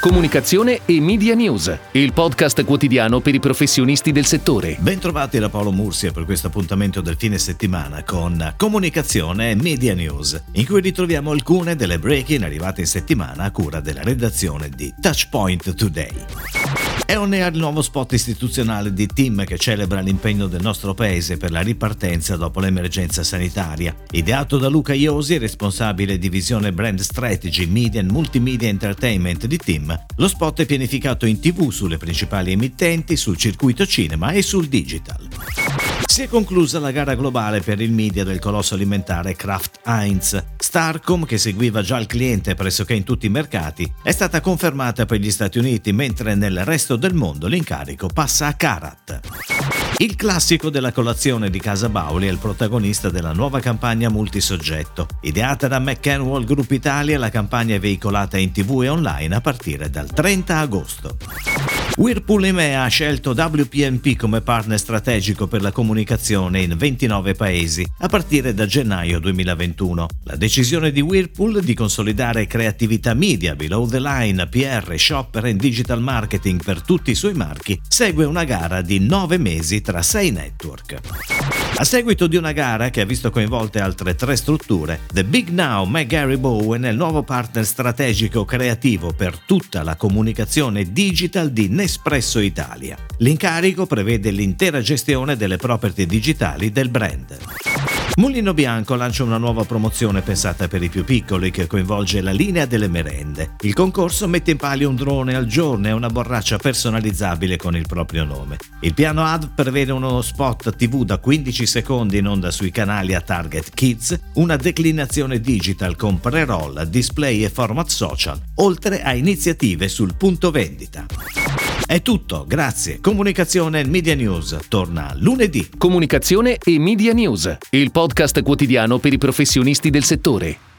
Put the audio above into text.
Comunicazione e Media News, il podcast quotidiano per i professionisti del settore. Bentrovati da Paolo Mursia per questo appuntamento del fine settimana con Comunicazione e Media News, in cui ritroviamo alcune delle break-in arrivate in settimana a cura della redazione di Touchpoint Today. È on il nuovo spot istituzionale di Team che celebra l'impegno del nostro paese per la ripartenza dopo l'emergenza sanitaria. Ideato da Luca Iosi, responsabile divisione Brand Strategy, Media and Multimedia Entertainment di Team, lo spot è pianificato in tv sulle principali emittenti, sul circuito cinema e sul digital. Si è conclusa la gara globale per il media del colosso alimentare Kraft Heinz. Starcom, che seguiva già il cliente pressoché in tutti i mercati, è stata confermata per gli Stati Uniti, mentre nel resto del mondo l'incarico passa a Karat. Il classico della colazione di Casa Bauli è il protagonista della nuova campagna multisoggetto. Ideata da McCanwall Group Italia, la campagna è veicolata in tv e online a partire dal 30 agosto. Whirlpool EMEA ha scelto WPMP come partner strategico per la comunicazione in 29 paesi a partire da gennaio 2021. La decisione di Whirlpool di consolidare creatività media, below the line, PR, shopper e digital marketing per tutti i suoi marchi segue una gara di 9 mesi tra 6 network. A seguito di una gara che ha visto coinvolte altre tre strutture, The Big Now McGarry Bowen è il nuovo partner strategico creativo per tutta la comunicazione digital di Nespresso Italia. L'incarico prevede l'intera gestione delle property digitali del brand. Mulino Bianco lancia una nuova promozione pensata per i più piccoli che coinvolge la linea delle merende. Il concorso mette in palio un drone al giorno e una borraccia personalizzabile con il proprio nome. Il piano ad prevede uno spot TV da 15 secondi in onda sui canali a Target Kids, una declinazione digital con pre-roll, display e format social, oltre a iniziative sul punto vendita. È tutto, grazie. Comunicazione e Media News torna lunedì. Comunicazione e Media News, il podcast quotidiano per i professionisti del settore.